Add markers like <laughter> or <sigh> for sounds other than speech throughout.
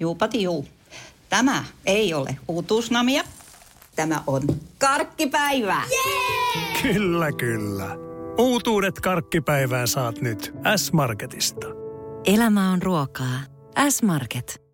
Juupati juu. Tämä ei ole uutuusnamia. Tämä on karkkipäivää. Yeah! Kyllä, kyllä. Uutuudet karkkipäivää saat nyt S-Marketista. Elämä on ruokaa. S-Market.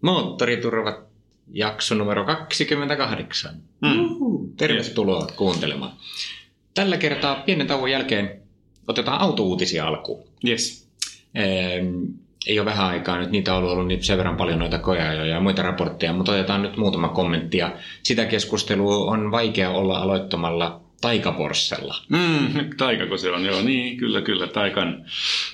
Moottoriturvat jakso numero 28. Mm. Tervetuloa yes. kuuntelemaan. Tällä kertaa pienen tauon jälkeen otetaan autouutisia alkuun. Yes. Ehm, ei ole vähän aikaa nyt, niitä on ollut niin sen verran paljon noita kojajoja ja muita raportteja, mutta otetaan nyt muutama kommentti. Ja sitä keskustelua on vaikea olla aloittamalla taikaporssella. Mm, <laughs> taikako se on, joo, niin, kyllä, kyllä, taikan.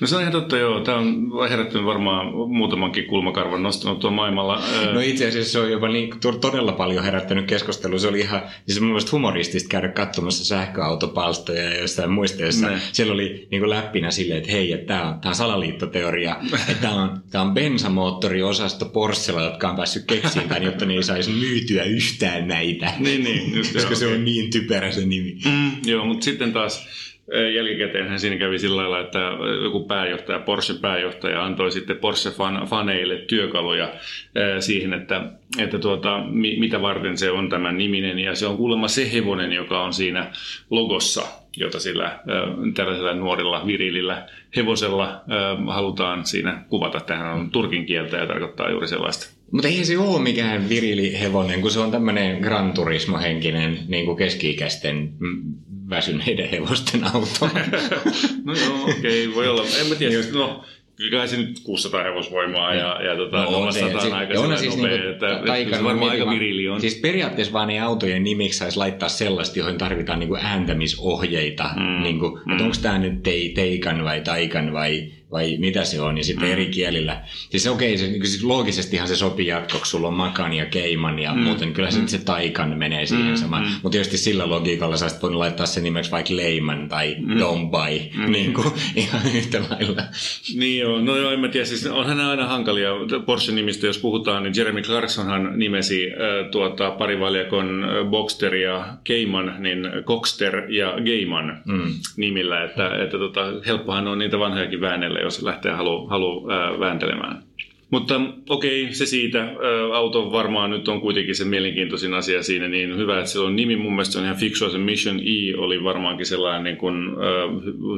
No se on ihan totta, joo, tämä on herättänyt varmaan muutamankin kulmakarvan nostanut tuon maailmalla. No itse asiassa se on jopa niin, todella paljon herättänyt keskustelua. Se oli ihan, siis mun mielestä humoristista käydä katsomassa sähköautopalstoja ja jostain muista, jossa ne. siellä oli niin kuin läppinä silleen, että hei, että tämä on, tämä on salaliittoteoria, <laughs> että tämä on, tämä on bensamoottoriosasto Porschella, jotka on päässyt keksiin jotta ne ei saisi myytyä yhtään näitä. niin, niin, just, koska joo, se okay. on niin typerä se nimi. Mm, joo, mutta sitten taas jälkikäteen siinä kävi sillä lailla, että joku pääjohtaja, Porsche-pääjohtaja antoi sitten Porsche-faneille työkaluja siihen, että, että tuota, mitä varten se on tämän niminen. Ja se on kuulemma se hevonen, joka on siinä logossa, jota sillä tällaisella nuorilla virilillä hevosella halutaan siinä kuvata. Tähän on turkin kieltä ja tarkoittaa juuri sellaista. Mutta ei se ole mikään virilihevonen, kun se on tämmöinen Gran Turismo-henkinen niin kuin keski-ikäisten väsyneiden hevosten auto. <laughs> no joo, okei, okay, voi olla. En mä tiedä, no, kyllä se nyt 600 hevosvoimaa ja, ja tota, no, on se, siis, aika on siis nopea, niinku, että, että se varmaan aika virili on. Siis periaatteessa vaan ne autojen nimiksi saisi laittaa sellaista, johon tarvitaan niinku ääntämisohjeita, mm, niinku, mm. onko tämä nyt tei, teikan vai taikan vai vai mitä se on, ja sitten mm. eri kielillä. Siis okei, okay, se, niin siis loogisestihan se sopii jatkoksi, sulla on Makan ja Keiman ja mm. muuten, kyllä se, mm. se Taikan menee siihen mm. samaan. Mm. Mutta tietysti sillä logiikalla sä voinut laittaa sen nimeksi vaikka Leiman tai mm. Dombai, mm. niin kuin, ihan yhtä lailla. Niin joo, no joo, en mä tiedä, siis onhan aina hankalia Porsche-nimistä, jos puhutaan, niin Jeremy Clarksonhan nimesi äh, tuota, parivaljakon äh, Boxster ja Keiman, niin Coxter ja Geiman mm. nimillä, että, että tota, helppohan on niitä vanhojakin väännellä jos lähtee halu, halu ää, vääntelemään. Mutta okei, okay, se siitä. Auto varmaan nyt on kuitenkin se mielenkiintoisin asia siinä, niin hyvä, että se on nimi. Mun mielestä on ihan fiksua. Se Mission E oli varmaankin sellainen, niin kuin,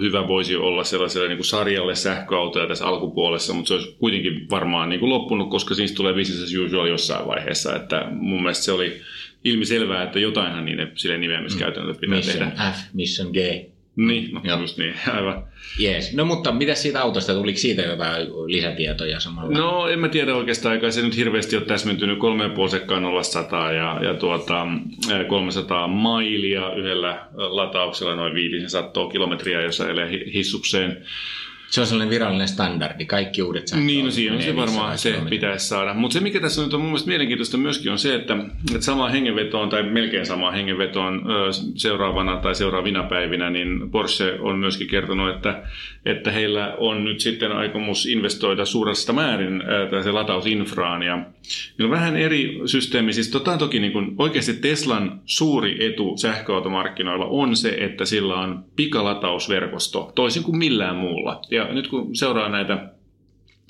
hyvä voisi olla sellaiselle niin kuin sarjalle sähköautoja tässä alkupuolessa, mutta se olisi kuitenkin varmaan niin kuin loppunut, koska siitä tulee business as usual jossain vaiheessa. Että mun mielestä se oli ilmiselvää, että jotainhan niiden sille nimeämiskäytännölle pitää Mission tehdä. F, Mission G. Niin, no, Joo. just niin, <laughs> aivan. Yes. No mutta mitä siitä autosta, tuliko siitä jotain lisätietoja samalla? No en mä tiedä oikeastaan, eikä se nyt hirveästi ole täsmentynyt, kolme sekkaan olla sataa ja, ja tuota, 300 mailia yhdellä latauksella, noin 500 kilometriä, jos elee hissukseen. Se on sellainen virallinen standardi, kaikki uudet sähköautot. Niin, no siinä on se varmaan se pitäisi saada. Mutta se, mikä tässä nyt on mun mielestä mielenkiintoista myöskin on se, että, että samaan hengenvetoon tai melkein samaan hengenvetoon seuraavana tai seuraavina päivinä, niin Porsche on myöskin kertonut, että, että heillä on nyt sitten aikomus investoida suuresta määrin se latausinfraan. Ja on vähän eri systeemi. Siis tota toki niin kuin oikeasti Teslan suuri etu sähköautomarkkinoilla on se, että sillä on pikalatausverkosto, toisin kuin millään muulla. Ja ja nyt kun seuraa näitä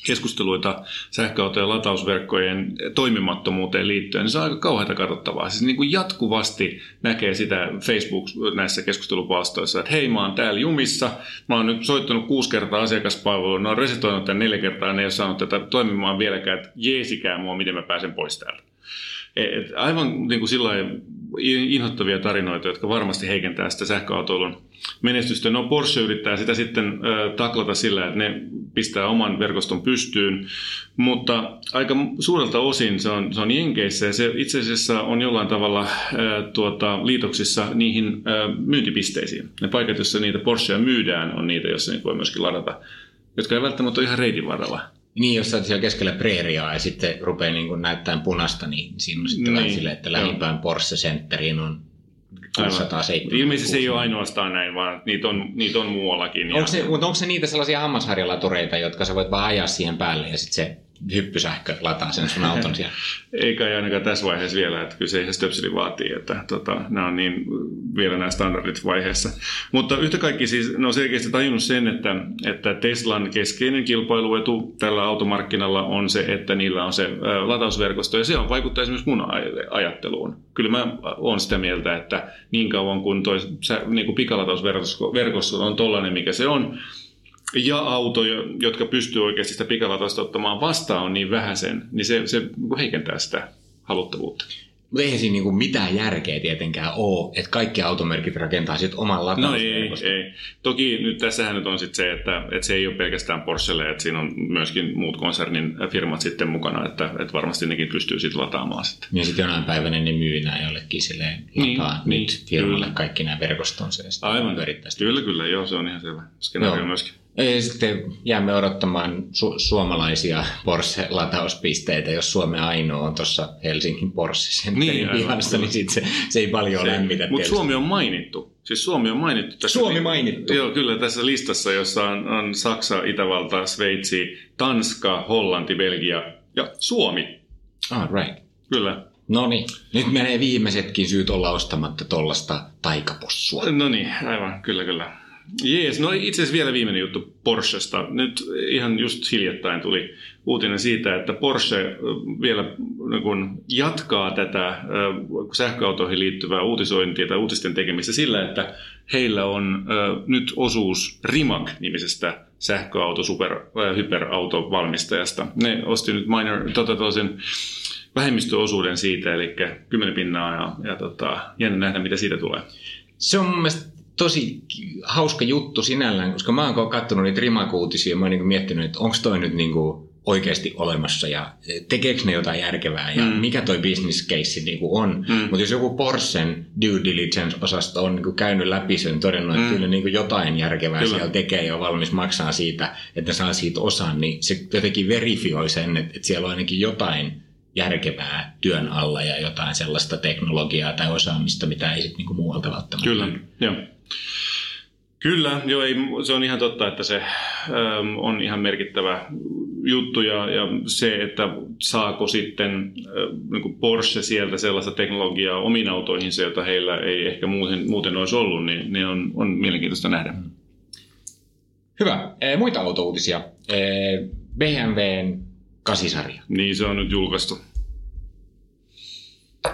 keskusteluita sähköautojen latausverkkojen toimimattomuuteen liittyen, niin se on aika kauheata katsottavaa. Siis niin kuin jatkuvasti näkee sitä Facebook näissä keskustelupalstoissa, että hei, mä oon täällä jumissa, mä oon nyt soittanut kuusi kertaa asiakaspalveluun, ne on resetoinut tämän neljä kertaa, ne ei ole saanut tätä toimimaan vieläkään, että jeesikää mua, miten mä pääsen pois täältä. Et aivan niin kuin sillä inhottavia tarinoita, jotka varmasti heikentää sitä sähköautoilun menestystä. No Porsche yrittää sitä sitten äh, taklata sillä, että ne pistää oman verkoston pystyyn, mutta aika suurelta osin se on, se on Jenkeissä ja se itse asiassa on jollain tavalla äh, tuota, liitoksissa niihin äh, myyntipisteisiin. Ne paikat, joissa niitä Porscheja myydään, on niitä, joissa niitä voi myöskin ladata, jotka ei välttämättä ole ihan reitin varrella. Niin, jos oot siellä keskellä preeriaa ja sitten rupeaa niin näyttämään punasta, niin siinä on sitten niin. silleen, että lähimpään Porsche Centeriin on 670. Ilmeisesti se ei ole ainoastaan näin, vaan niitä on, niitä on muuallakin. Onko se, mutta onko se niitä sellaisia hammasharjalatureita, jotka sä voit vaan ajaa siihen päälle ja sitten se hyppysähkö lataa sen sun auton siellä. <laughs> Eikä ainakaan tässä vaiheessa vielä, että kyllä se ihan stöpseli vaatii, että tota, nämä on niin vielä nämä standardit vaiheessa. Mutta yhtä kaikki siis ne on selkeästi tajunnut sen, että, että Teslan keskeinen kilpailuetu tällä automarkkinalla on se, että niillä on se latausverkosto ja se on vaikuttaa esimerkiksi mun ajatteluun. Kyllä mä oon sitä mieltä, että niin kauan kuin toi niin pikalatausverkosto on tollainen, mikä se on, ja auto, jotka pystyy oikeasti sitä pikalatausta ottamaan vastaan, on niin vähäisen, niin se, se heikentää sitä haluttavuutta. Mutta eihän siinä niinku mitään järkeä tietenkään ole, että kaikki automerkit rakentaa sitten oman latausverkoston. No ei, ei. Toki nyt tässähän nyt on sitten se, että, että se ei ole pelkästään Porschelle, että siinä on myöskin muut konsernin firmat sitten mukana, että, että varmasti nekin pystyy sitten lataamaan sitten. Ja sitten jonain päivänä ne myy nämä jollekin silleen lataa niin, nyt niin, firmalle kyllä. kaikki nämä verkostonsa. Aivan, kyllä, kyllä, joo, se on ihan selvä skenaario myöskin. Sitten jäämme odottamaan su- suomalaisia Porsche-latauspisteitä, jos Suomen ainoa on tuossa Helsingin Porsche niin, pihassa, niin sit se, se ei paljon se, lämmitä. Mutta Suomi on mainittu. Siis Suomi on mainittu tässä. Suomi mainittu. Joo, kyllä tässä listassa, jossa on, on Saksa, Itävalta, Sveitsi, Tanska, Hollanti, Belgia ja Suomi. Ah, right. Kyllä. No niin, nyt menee viimeisetkin syyt olla ostamatta tuollaista taikapossua. No niin, aivan, kyllä, kyllä. Jees, no itse asiassa vielä viimeinen juttu Porschesta. Nyt ihan just hiljattain tuli uutinen siitä, että Porsche vielä niin kun jatkaa tätä sähköautoihin liittyvää uutisointia tai uutisten tekemistä sillä, että heillä on nyt osuus Rimac-nimisestä sähköauto, super, hyperautovalmistajasta. Ne osti nyt minor, tota, vähemmistöosuuden siitä, eli 10 pinnaa ja, ja tota, jännä nähdä, mitä siitä tulee. Se on mun mielestä tosi hauska juttu sinällään, koska mä oon katsonut niitä rimakuutisia ja mä oon niin miettinyt, että onko toi nyt niin kuin oikeasti olemassa ja tekeekö ne jotain järkevää ja mm. mikä toi business case niin kuin on. Mm. Mutta jos joku Porschen due diligence-osasto on niin kuin käynyt läpi sen, todennut, että mm. kyllä niin kuin jotain järkevää kyllä. siellä tekee ja on valmis maksaa siitä, että ne saa siitä osan, niin se jotenkin verifioi sen, että, että siellä on ainakin jotain järkevää työn alla ja jotain sellaista teknologiaa tai osaamista, mitä ei sitten niin muualta välttämättä. Kyllä, joo. Kyllä, joo, ei, se on ihan totta, että se ähm, on ihan merkittävä juttu ja, ja se, että saako sitten äh, niin Porsche sieltä sellaista teknologiaa omiin autoihinsa, jota heillä ei ehkä muuten, muuten olisi ollut, niin, niin on, on mielenkiintoista nähdä. Hyvä. E, muita autouutisia. E, BMWn kasisarja. Niin, se on nyt julkaistu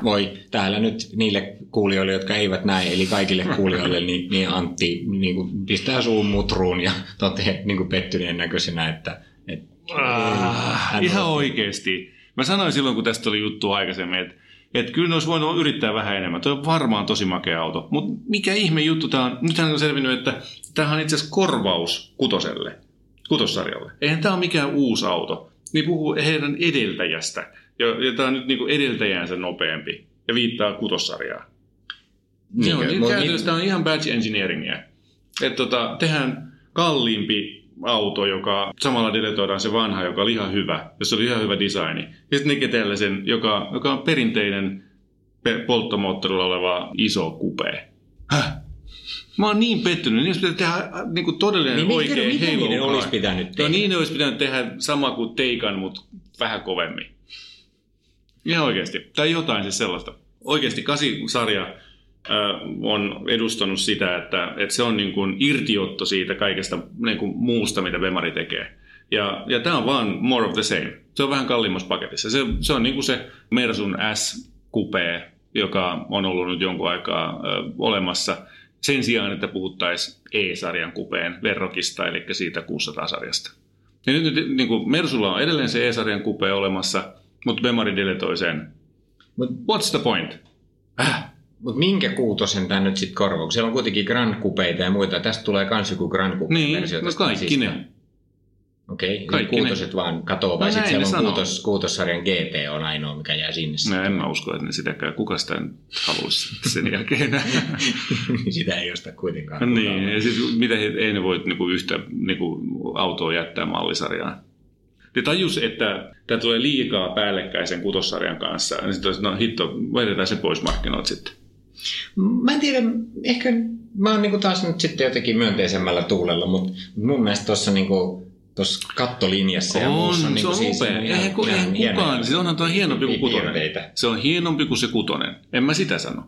voi täällä nyt niille kuulijoille, jotka eivät näe, eli kaikille kuulijoille, niin, niin Antti niin kuin pistää suun mutruun ja toteaa niin kuin pettyneen näköisenä, että, että ah, ihan on... oikeasti. Mä sanoin silloin, kun tästä oli juttu aikaisemmin, että, että kyllä ne olisi voinut yrittää vähän enemmän. Tuo on varmaan tosi makea auto. Mutta mikä ihme juttu tämä on? Nythän on selvinnyt, että tämä on itse asiassa korvaus kutoselle, kutossarjalle. Eihän tämä ole mikään uusi auto. Niin puhuu heidän edeltäjästä ja, ja tämä on nyt niin kuin edeltäjänsä nopeampi ja viittaa kutossarjaa. Niin, Joo, niin käytännössä tämä on ihan badge engineeringia. Että tota, tehdään kalliimpi auto, joka samalla deletoidaan se vanha, joka oli ihan hyvä, jos oli ihan hyvä designi. Ja sitten tekee tällaisen, joka, joka on perinteinen polttomoottorilla oleva iso kupe. Häh? Mä oon niin pettynyt, niin olisi pitänyt tehdä äh, niin kuin todellinen niin oikea niin olisi pitänyt tehdä? No niin ne olisi pitänyt tehdä sama kuin Teikan, mutta vähän kovemmin. Ihan oikeasti. Tai jotain siis sellaista. Oikeasti kasisarja on edustanut sitä, että, että se on niin kuin irtiotto siitä kaikesta niin kuin muusta, mitä Vemari tekee. Ja, ja tämä on vaan more of the same. Se on vähän kalliimmassa paketissa. Se, se on niin kuin se Mersun S-kupee, joka on ollut nyt jonkun aikaa ö, olemassa. Sen sijaan, että puhuttaisiin E-sarjan kupeen verrokista, eli siitä 600-sarjasta. Ja nyt, niin kuin Mersulla on edelleen se E-sarjan kupee olemassa – mutta Bemari deletoi sen. Mut, What's the point? Äh. Mutta minkä kuutosen tämä nyt sitten korvaa? Siellä on kuitenkin Grand Coupeita ja muita. Tästä tulee kans joku Grand Coupe Niin, no kaikki ne. Okei, okay. kuutoset ne. vaan katoaa, vai no sitten siellä on kuutos, kuutossarjan GT on ainoa, mikä jää sinne. No en mä usko, että ne sitäkään. Kuka sitä haluaisi sen jälkeen <laughs> Sitä ei osta kuitenkaan. Niin, ja siis mitä he, ei ne voi niinku yhtä niinku autoa jättää mallisarjaan. Ne tajus, että tämä tulee liikaa päällekkäisen kutossarjan kanssa. Ja sitten no hitto, vedetään se pois markkinoilta sitten. Mä en tiedä, ehkä mä oon niinku taas nyt sitten jotenkin myönteisemmällä tuulella, mutta mun mielestä tuossa niinku, tuossa kattolinjassa ja on, muussa on, niinku se on siis upea. ihan- Eihän, ihan eihän hienoja kukaan, siis onhan tuo hienompi kuin kutonen. Se on hienompi kuin se kutonen. En mä sitä sano.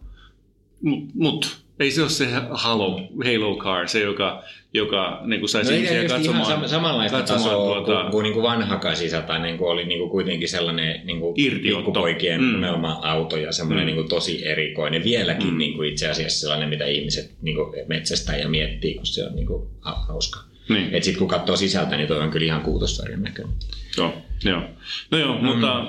Mut, mut ei se ole se Halo, Halo Car, se joka, joka niin kuin saisi No ihmisiä just katsomaan, ihan sam- samanlaista katsomaan tasoa tuota, kuin, kuin, niin kuin vanha 800 niin kuin oli niin kuin kuitenkin sellainen niin kuin pikkupoikien Mm. unelma-auto ja semmoinen Mm. niin kuin tosi erikoinen. Vieläkin Mm. niin kuin itse asiassa sellainen, mitä ihmiset niin kuin metsästää ja miettii, kun se on niin kuin ha- hauska. Niin. Et sitten kun katsoo sisältä, niin toi on kyllä ihan kuutossarjan näköinen. Joo, joo. No joo, mm. mutta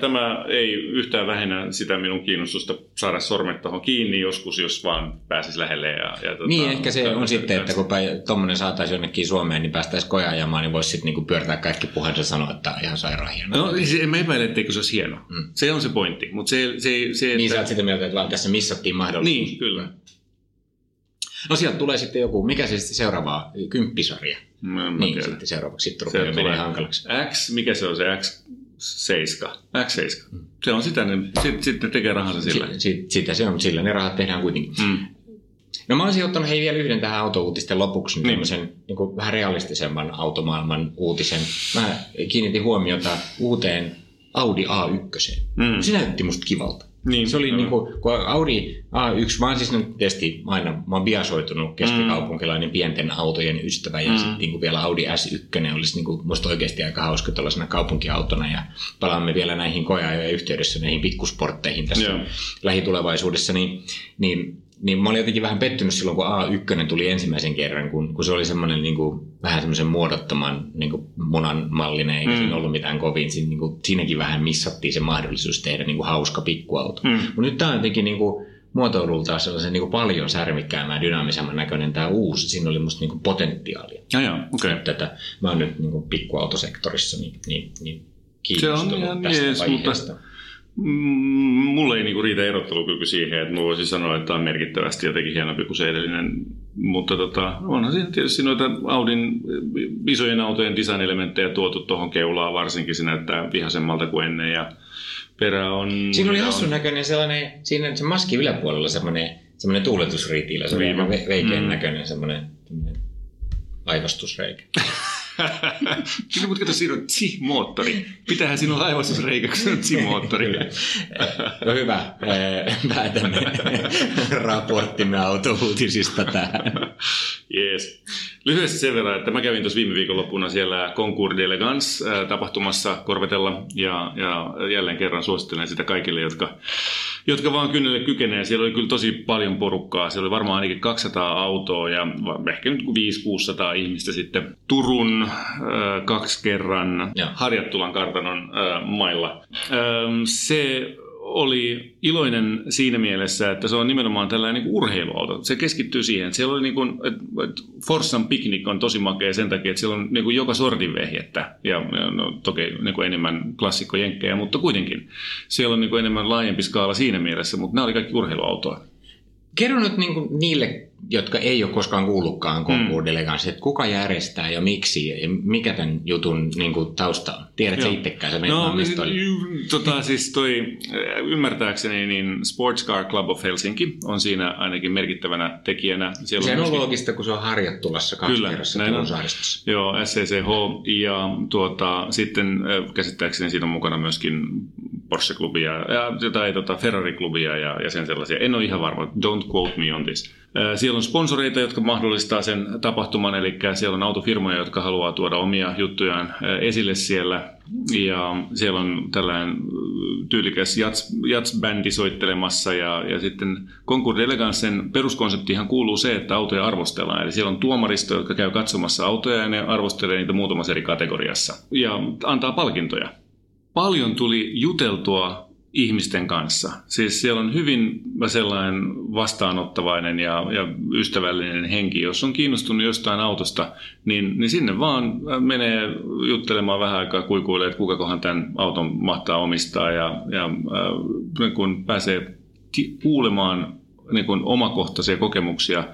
tämä ei yhtään vähennä sitä minun kiinnostusta saada sormet tuohon kiinni joskus, jos vaan pääsisi lähelle. Ja, ja tota, Niin, ehkä se on sitten, että kun tuommoinen saataisiin jonnekin Suomeen, niin päästäisiin koja ajamaan, niin voisi sitten niinku pyörtää kaikki puheensa ja sanoa, että on ihan sairaan hieno. No, siis en mä epäile, etteikö se olisi hieno. Mm. Se on se pointti. Mutta se, se, se, että... Niin sä oot sitä mieltä, että vaan tässä missattiin mahdollisuus. Niin, kyllä. No sieltä tulee sitten joku, mikä se sitten seuraava, kymppisarja. Mä Niin, tiedän. sitten seuraavaksi sitten Se rupeaa menee hankalaksi. X, mikä se on se X7? X7. Se on sitä, niin sitten sit ne tekee rahansa sillä. Si- si- sitä se on, sillä ne rahat tehdään kuitenkin. Mm. No mä olisin ottanut hei vielä yhden tähän autouutisten lopuksi, niin. Niin. tämmöisen niin kuin vähän realistisemman automaailman uutisen. Mä kiinnitin huomiota uuteen Audi A1. Mm. Se näytti musta kivalta. Niin, se oli niin kuin, kun Audi A1, mä oon siis nyt tietysti aina, mä oon biasoitunut keskikaupunkilainen pienten autojen ystävä ja Mm. mm. sitten niin kuin vielä Audi S1 olisi niin kuin, musta oikeasti aika hauska tuollaisena kaupunkiautona ja palaamme vielä näihin koja yhteydessä näihin pikkusportteihin tässä Joo. lähitulevaisuudessa, niin, niin, niin mä olin jotenkin vähän pettynyt silloin, kun A1 tuli ensimmäisen kerran, kun, kun se oli semmoinen niin kuin, vähän semmoisen muodottoman niin kuin munan mallinen, eikä Mm. siinä ollut mitään kovin. Siinä, niin kuin, siinäkin vähän missattiin se mahdollisuus tehdä niin kuin hauska pikkuauto. Mm. Mutta nyt tämä on jotenkin niin kuin, muotoilultaan sellaisen niin kuin paljon särmikkäämään, dynaamisemman näköinen tämä uusi. Siinä oli musta niin kuin potentiaalia. Ja joo. Okay. Tätä, mä oon nyt niin kuin pikkuautosektorissa, niin, niin, niin Se on kiinnostunut ihan tästä jees, vaiheesta. mutta mulle ei niinku riitä erottelukyky siihen, että mä voisin sanoa, että tämä on merkittävästi jotenkin hienompi kuin se edellinen. Mutta tota, onhan siinä tietysti noita Audin isojen autojen design-elementtejä tuotu tuohon keulaan varsinkin. Se näyttää vihaisemmalta kuin ennen ja perä on... Siinä oli on- hassun näköinen sellainen, siinä se maski yläpuolella semmoinen, semmoinen tuuletusriitilä, se oli aivan ve- veikeän Mm. näköinen semmoinen, semmoinen aivastusreikä. <laughs> Kyllä, mutta kato, siinä on tsi-moottori. Pitäähän siinä olla aivastusreikä, kun se on tsi-moottori. No hyvä, eh, päätämme raporttimme autouutisista tähän. Jees. Lyhyesti sen verran, että mä kävin tuossa viime viikonloppuna siellä Concours d'Elegance tapahtumassa Korvetella ja, ja jälleen kerran suosittelen sitä kaikille, jotka, jotka vaan kynnelle kykenee. Siellä oli kyllä tosi paljon porukkaa. Siellä oli varmaan ainakin 200 autoa ja ehkä nyt 500-600 ihmistä sitten Turun äh, kaksi kerran Joo. Harjattulan kartanon äh, mailla. Ähm, se oli iloinen siinä mielessä, että se on nimenomaan tällainen niin urheiluauto. Se keskittyy siihen, että siellä oli niin kuin, että Forssan Picnic on tosi makea sen takia, että siellä on niin kuin joka sortin vehjettä. Ja no, toki niin kuin enemmän klassikkojenkkejä, mutta kuitenkin. Siellä on niin kuin enemmän laajempi skaala siinä mielessä, mutta nämä oli kaikki urheiluautoa. Kerro nyt niin kuin niille, jotka ei ole koskaan kuullutkaan Concours d'Elegance, että kuka järjestää ja miksi ja mikä tämän jutun niin kuin tausta on? Tiedät sä Joo. itsekään, menet No, ju- tota, siis toi, äh, ymmärtääkseni niin Sports Car Club of Helsinki on siinä ainakin merkittävänä tekijänä. Siellä Se on myöskin- loogista, kun se on harjattulassa kaksi Kyllä, kerrassa näin on. Saaristossa. Joo, SCCH ja tuota, sitten äh, käsittääkseni siinä on mukana myöskin Porsche-klubia ja, tai tota Ferrari-klubia ja, ja sen sellaisia. En ole ihan varma, don't quote me on this. Siellä on sponsoreita, jotka mahdollistaa sen tapahtuman, eli siellä on autofirmoja, jotka haluaa tuoda omia juttujaan esille siellä. Ja siellä on tällainen tyylikäs jats, jats-bändi soittelemassa ja, ja sitten Concours d'Elegancen peruskonseptihan kuuluu se, että autoja arvostellaan. Eli siellä on tuomaristo, jotka käy katsomassa autoja ja ne arvostelee niitä muutamassa eri kategoriassa ja antaa palkintoja. Paljon tuli juteltua ihmisten kanssa. Siis siellä on hyvin sellainen vastaanottavainen ja, ja ystävällinen henki. Jos on kiinnostunut jostain autosta, niin, niin sinne vaan menee juttelemaan vähän aikaa, kuikuilee, että kukakohan tämän auton mahtaa omistaa. Ja, ja äh, kun pääsee kuulemaan niin kuin omakohtaisia kokemuksia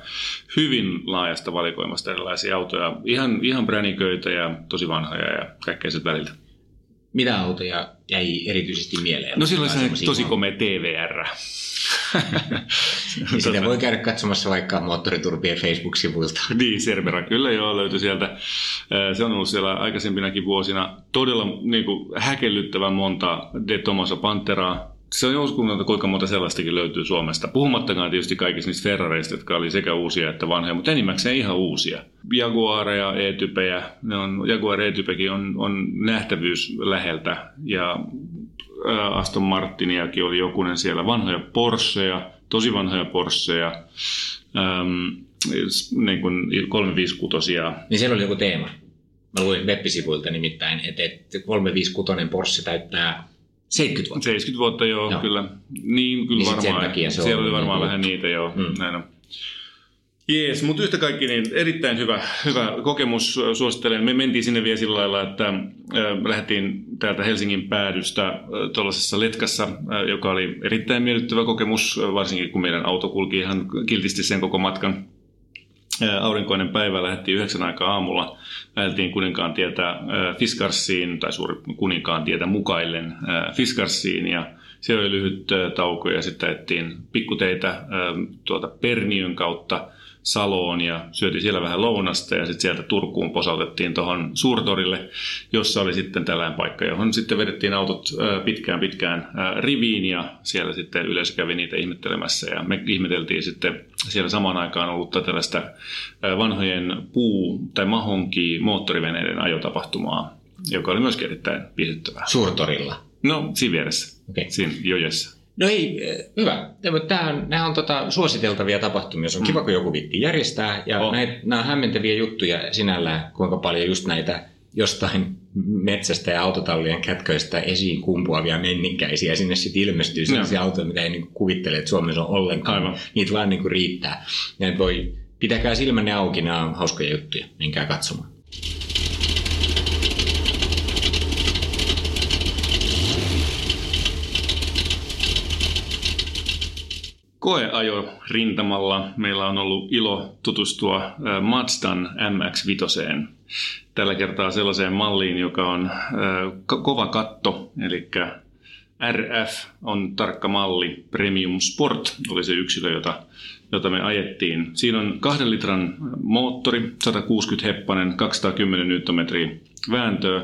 hyvin laajasta valikoimasta erilaisia autoja. Ihan, ihan bräniköitä ja tosi vanhoja ja kaikkea sieltä väliltä. Mitä autoja jäi erityisesti mieleen? No silloin se tosi komea TVR. sitä voi käydä katsomassa vaikka Moottoriturpien Facebook-sivuilta. Niin, Cerbera kyllä joo löytyi sieltä. Se on ollut siellä aikaisempinakin vuosina todella niin kuin, häkellyttävän monta De Tomaso Panteraa. Se on jouskunnalta kuinka monta sellaistakin löytyy Suomesta. Puhumattakaan tietysti kaikista niistä Ferrareista, jotka oli sekä uusia että vanhoja, mutta enimmäkseen ihan uusia. Jaguareja, E-typejä, ne on, Jaguar E-typekin on, on nähtävyys läheltä ja Aston Martiniakin oli jokunen siellä, vanhoja Porscheja, tosi vanhoja Porscheja, ähm, niin kuin 356. Niin siellä oli joku teema. Mä luin web-sivuilta nimittäin, että 356 Porsche täyttää 70 vuotta. 70 vuotta, joo, joo. kyllä. Niin, kyllä niin varmaan. Siellä oli varmaan niin vähän niitä, joo. Mm. Näin on. Jees, mutta yhtä kaikki niin erittäin hyvä, hyvä kokemus suosittelen. Me mentiin sinne vielä sillä lailla, että äh, lähdettiin täältä Helsingin päädystä äh, tuollaisessa letkassa, äh, joka oli erittäin miellyttävä kokemus, varsinkin kun meidän auto kulki ihan kiltisti sen koko matkan. Aurinkoinen päivä lähdettiin yhdeksän aikaa aamulla. Lähdettiin kuninkaan tietä Fiskarsiin, tai suuri kuninkaan tietä mukaillen Fiskarsiin, ja siellä oli lyhyt tauko, ja sitten ajettiin pikkuteitä tuota Perniön kautta – Saloon ja syötiin siellä vähän lounasta ja sitten sieltä Turkuun posautettiin tuohon Suurtorille, jossa oli sitten tällainen paikka, johon sitten vedettiin autot pitkään pitkään riviin ja siellä sitten yleisö kävi niitä ihmettelemässä ja me ihmeteltiin sitten siellä samaan aikaan ollut tällaista vanhojen puu- tai mahonki moottoriveneiden ajotapahtumaa, joka oli myöskin erittäin viihdyttävää. Suurtorilla? No, siinä vieressä, okay. siinä jojessa. No ei, eh, hyvä. Tämä on, nämä on tota, suositeltavia tapahtumia. Se on mm. kiva, kun joku vitti järjestää. Ja oh. näitä, nämä on hämmentäviä juttuja sinällään, kuinka paljon just näitä jostain metsästä ja autotallien kätköistä esiin kumpuavia menninkäisiä. Sinne sitten ilmestyy sellaisia no. autoja, mitä ei niin kuvittele, että Suomessa on ollenkaan. Aivan. Niitä vaan niin riittää. Ja voi, pitäkää silmänne auki, nämä on hauskoja juttuja. Menkää katsomaan. Koeajo rintamalla meillä on ollut ilo tutustua Mazdan MX-5. Tällä kertaa sellaiseen malliin, joka on kova katto, eli RF on tarkka malli, Premium Sport oli se yksilö, jota, jota me ajettiin. Siinä on kahden litran moottori, 160 heppanen, 210 Nm vääntöä.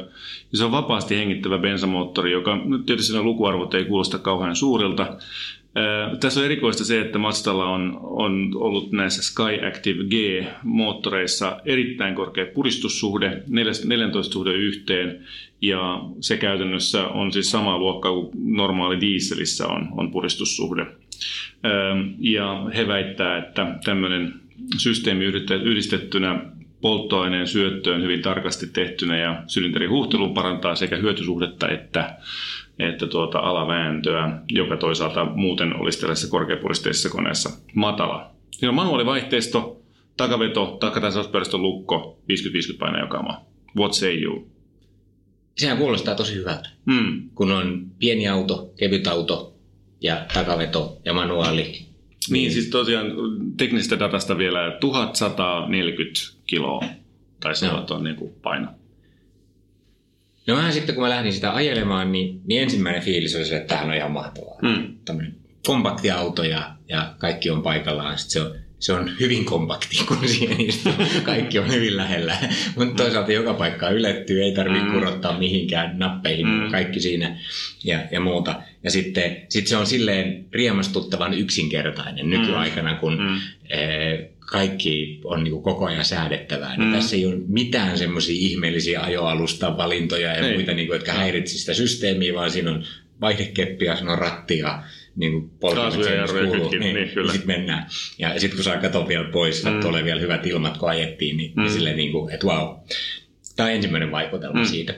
Ja se on vapaasti hengittävä bensamoottori, joka nyt tietysti lukuarvot ei kuulosta kauhean suurilta, tässä on erikoista se, että Mazdalla on, on ollut näissä Sky Active G-moottoreissa erittäin korkea puristussuhde, 14 suhde yhteen, ja se käytännössä on siis sama luokka kuin normaali dieselissä on, on puristussuhde. Ja he väittää, että tämmöinen systeemi yhdistettynä polttoaineen syöttöön hyvin tarkasti tehtynä ja sylinterihuhtelun parantaa sekä hyötysuhdetta että että tuota alavääntöä, joka toisaalta muuten olisi tällaisessa korkeapuristeisessa koneessa matala. Siinä on manuaalivaihteisto, takaveto, takatasauspörstön lukko, 50-50 paino jakama. What say you? Sehän kuulostaa tosi hyvältä. Mm. Kun on pieni auto, kevyt auto ja takaveto ja manuaali. Niin, niin siis tosiaan teknistä datasta vielä 1140 kiloa taisi olla tuon niin paino. No vähän sitten kun mä lähdin sitä ajelemaan, niin, niin ensimmäinen fiilis oli se, että tämähän on ihan mahtavaa. Mm. Tämmöinen kompakti auto ja, ja kaikki on paikallaan. Sitten se on, se on hyvin kompakti, <laughs> kun siihen istuu. Kaikki on hyvin lähellä. Mutta toisaalta joka paikka ylettyy, ei tarvitse mm. kurottaa mihinkään nappeihin, mm. kaikki siinä ja, ja muuta. Ja sitten sit se on silleen riemastuttavan yksinkertainen nykyaikana, kun mm. eh, kaikki on niin kuin koko ajan säädettävää. Niin mm. Tässä ei ole mitään semmoisia ihmeellisiä ajoalusta valintoja ja ei. muita, niin kuin, jotka häiritsevät sitä systeemiä, vaan siinä on vaihdekeppiä, siinä on rattia, niin kuin polkimet ja kuuluu, niin, niin, kyllä. sitten mennään. Ja sitten kun saa kato vielä pois, mm. että oli vielä hyvät ilmat, kun ajettiin, niin, niin mm. niin silleen, niin kuin, että wow. Tämä on ensimmäinen vaikutelma mm. siitä.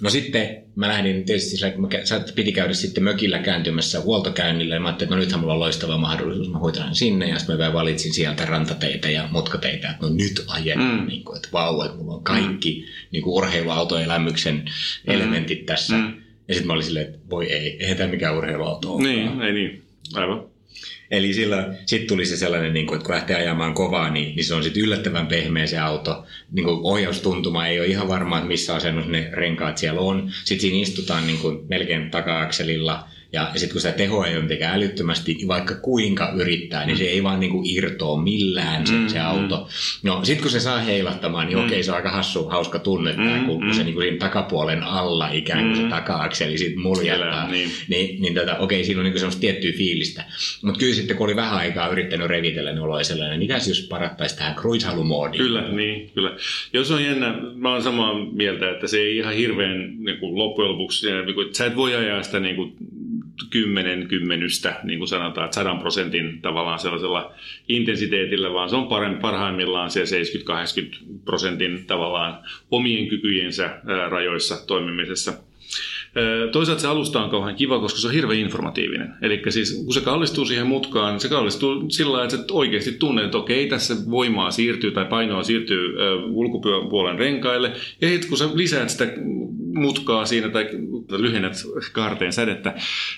No sitten mä lähdin tietysti kun mä piti käydä sitten mökillä kääntymässä huoltokäynnillä, ja mä ajattelin, että no nythän mulla on loistava mahdollisuus, mä hoitan sinne, ja sitten mä valitsin sieltä rantateitä ja mutkateitä, että no nyt ajetaan, mm. niin kuin, että vau, että mulla on kaikki mm. niin kuin urheiluautoelämyksen mm. elementit tässä. Mm. Ja sitten mä olin silleen, että voi ei, eihän tämä mikään urheiluauto ole. Niin, ei niin, aivan. Eli silloin sitten tuli se sellainen, niin kuin, että kun lähtee ajamaan kovaa, niin, niin se on sitten yllättävän pehmeä se auto. Niin kuin ohjaustuntuma ei ole ihan varma, että missä asennus ne renkaat siellä on. Sitten siinä istutaan niin kuin melkein taka-akselilla – ja, sitten kun sitä tehoa ei ole mitenkään älyttömästi, niin vaikka kuinka yrittää, niin se ei vaan niinku irtoa millään se, mm, se auto. No sitten kun se saa heilahtamaan, niin mm. okei, se on aika hassu, hauska tunne, mm, kun mm. se niinku siinä takapuolen alla ikään kuin mm. se taka-akseli sit muljattaa. Niin, niin, niin tota, okei, siinä on niinku semmoista tiettyä fiilistä. Mutta kyllä sitten kun oli vähän aikaa yrittänyt revitellä, niin oli sellainen, mitä jos parattaisi tähän cruise-halumoodiin? Kyllä, niin, kyllä. Jos on jännä, mä oon samaa mieltä, että se ei ihan hirveän niin kuin loppujen lopuksi, niin kuin, että sä et voi ajaa sitä niin kuin, kymmenen kymmenystä, niin kuin sanotaan, että sadan prosentin tavallaan sellaisella intensiteetillä, vaan se on parhaimmillaan se 70-80 prosentin tavallaan omien kykyjensä rajoissa toimimisessa. Toisaalta se alusta on kauhean kiva, koska se on hirveän informatiivinen. Eli siis kun se kallistuu siihen mutkaan, niin se kallistuu sillä että oikeasti tunnet, että okei, tässä voimaa siirtyy tai painoa siirtyy ulkopuolen renkaille. Ja sitten kun sä lisäät sitä mutkaa siinä tai lyhennät kaarteen sädettä,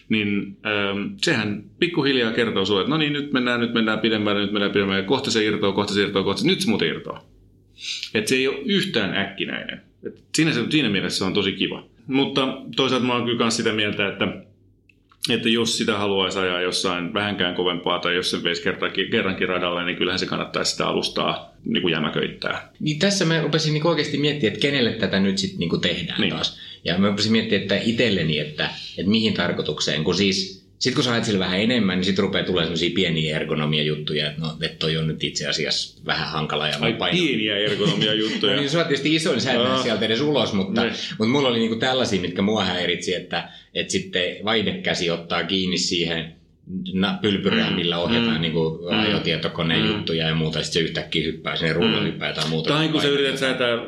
niin ähm, sehän pikkuhiljaa kertoo sulle, että no niin, nyt mennään, nyt mennään pidemmälle, nyt mennään pidemmälle, kohta se irtoaa, kohta se irtoaa, kohta se, nyt se muuten irtoaa. Että se ei ole yhtään äkkinäinen. Et siinä, siinä mielessä se on tosi kiva. Mutta toisaalta mä oon kyllä myös sitä mieltä, että että jos sitä haluaisi ajaa jossain vähänkään kovempaa tai jos se veisi kerrankin, kerrankin radalle, niin kyllähän se kannattaisi sitä alustaa niin kuin jämäköittää. Niin tässä mä rupesin niin oikeasti miettimään, että kenelle tätä nyt sitten niin tehdään niin. taas. Ja mä rupesin miettimään, että itselleni, että, että mihin tarkoitukseen, kun siis sitten kun sä ajat sille vähän enemmän, niin sitten rupeaa tulemaan sellaisia pieniä ergonomia-juttuja, että no, että toi on nyt itse asiassa vähän hankala. Ja Ai paino... pieniä ergonomia-juttuja. <laughs> no niin, se on tietysti isoin, sä et sieltä edes ulos, mutta, ne. mutta mulla oli niinku tällaisia, mitkä mua häiritsi, että, että sitten vaidekäsi ottaa kiinni siihen pylpyrää, mm. millä ohjataan mm. niin kuin mm. ajotietokoneen mm. juttuja ja muuta, sitten se yhtäkkiä hyppää sinne mm. hyppää tai muuta. Tai kun sä yrität säätää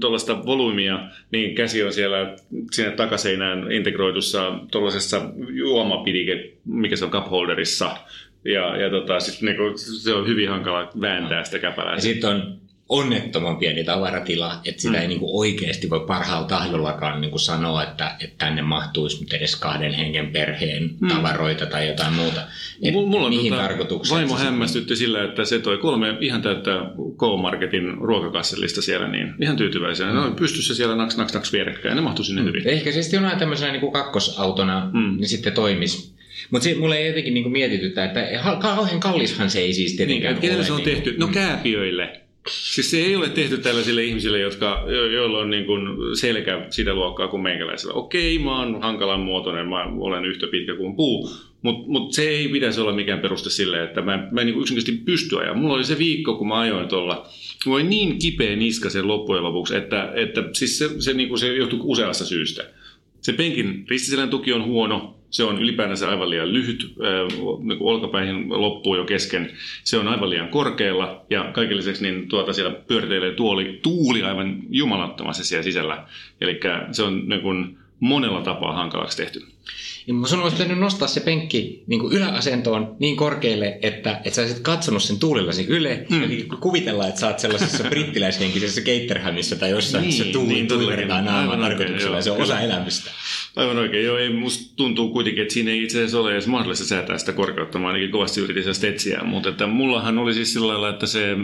tuollaista tota, volyymia, niin käsi on siellä sinne takaseinään integroidussa tuollaisessa juomapidike, mikä se on cup holderissa, ja, ja tota, sit niinku, se on hyvin hankala vääntää sitä käpälää. Ja sitten on onnettoman pieni tavaratila, että sitä mm. ei niin kuin oikeasti voi parhaalla tahdollakaan niin kuin sanoa, että, että tänne mahtuisi nyt edes kahden hengen perheen mm. tavaroita tai jotain muuta. Et Mulla on mihin tota, vaimo hämmästytti sillä, että se toi kolme ihan täyttä K-Marketin ruokakassellista siellä, niin ihan tyytyväisenä. Mm. No, pystyssä siellä naks, naks, naks vierekkäin, ne mahtuu sinne mm. hyvin. Ehkä se sitten on tämmöisenä niin kuin kakkosautona, mm. niin sitten toimisi. Mutta mulle ei jotenkin niin mietitytä, että kauhean kallishan se ei siis tietenkään niin, ole. se on niin tehty? No kääpiöille. Siis se ei ole tehty tällaisille ihmisille, jotka, jo, joilla on niin kuin selkä sitä luokkaa kuin meikäläisellä. Okei, mä oon hankalan muotoinen, mä olen yhtä pitkä kuin puu, mutta mut se ei pitäisi olla mikään peruste sille, että mä, mä en niin yksinkertaisesti pysty ajaa. Mulla oli se viikko, kun mä ajoin tuolla, mulla oli niin kipeä niska sen loppujen lopuksi, että, että siis se, se, niin kuin se johtui useasta syystä. Se penkin ristiselän tuki on huono, se on ylipäänsä aivan liian lyhyt, niin olkapäihin loppuu jo kesken. Se on aivan liian korkealla ja kaiken lisäksi niin tuota siellä pyöriteilee tuoli, tuuli aivan jumalattomasti siellä sisällä. Eli se on niin kuin monella tapaa hankalaksi tehty. Ja sun olisi pitänyt nostaa se penkki niin kuin yläasentoon niin korkealle, että, että sä olisit katsonut sen tuulillasi yle. Mm. Eli kuvitella, että sä oot sellaisessa <laughs> brittiläishenkisessä Caterhamissa tai jossain, niin, se tuuli niin, tuuletetaan naamaan tarkoituksella. Se on osa elämistä. Aivan oikein. Joo, ei, musta tuntuu kuitenkin, että siinä ei itse asiassa ole edes mahdollista säätää sitä korkeutta. Mä ainakin kovasti yritin sitä etsiä. Mutta että mullahan oli siis sillä lailla, että se äh,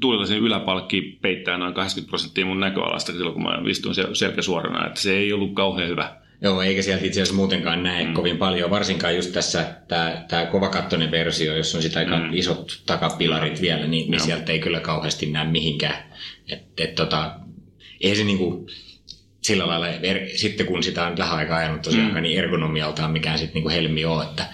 tuulilasin yläpalkki peittää noin 80 prosenttia mun näköalasta silloin, kun mä istuin selkä suorana. Että se ei ollut kauhean hyvä. Joo, eikä sieltä itse asiassa muutenkaan näe mm. kovin paljon, varsinkaan just tässä tämä, kovakattoinen versio, jos on sitä aika mm. isot takapilarit vielä, niin, niin sieltä ei kyllä kauheasti näe mihinkään. Et, et, tota, eihän se niinku, sillä lailla, er, sitten kun sitä on vähän aikaa ajanut tosiaan, mm. niin ergonomialtaan mikään sitten niinku helmi ole, että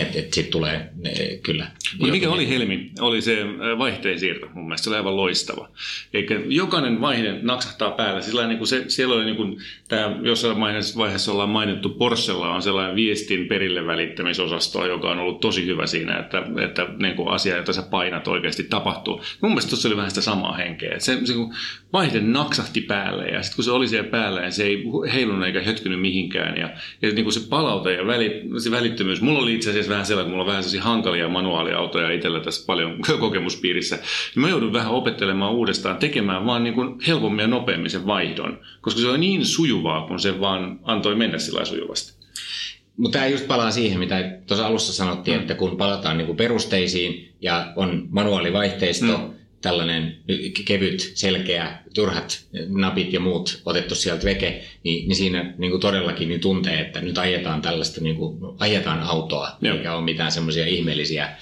et, et sitten tulee ne, kyllä. Mutta mikä oli helmi, oli se vaihteen siirto, mun mielestä se oli aivan loistava. Eikä jokainen vaihe naksahtaa päällä, sillä niin kuin se, siellä oli niin kuin, tämä jossain vaiheessa ollaan mainittu, Porschella on sellainen viestin perille välittämisosasto, joka on ollut tosi hyvä siinä, että, että niin kuin asia, jota sä painat oikeasti tapahtuu. Mun mielestä tuossa oli vähän sitä samaa henkeä, että se, se kun vaihde naksahti päälle ja sitten kun se oli siellä päällä, niin se ei heilunut eikä hötkynyt mihinkään. Ja, ja niin kuin se palaute ja väli, se välittömyys. Mulla oli itse asiassa vähän sellainen, että mulla on vähän sellaisia hankalia manuaaliautoja itsellä tässä paljon <laughs> kokemuspiirissä. Niin mä joudun vähän opettelemaan uudestaan, tekemään vaan niin kuin helpommin ja nopeammin sen vaihdon. Koska se oli niin sujuvaa, kun se vaan antoi mennä sillä sujuvasti. mutta tämä just palaa siihen, mitä tuossa alussa sanottiin, mm. että kun palataan niin kuin perusteisiin ja on manuaalivaihteisto, mm tällainen kevyt, selkeä, turhat napit ja muut otettu sieltä veke, niin, niin siinä niin kuin todellakin niin tuntee, että nyt ajetaan tällaista, niin kuin, ajetaan autoa, Joo. eikä ole mitään semmoisia ihmeellisiä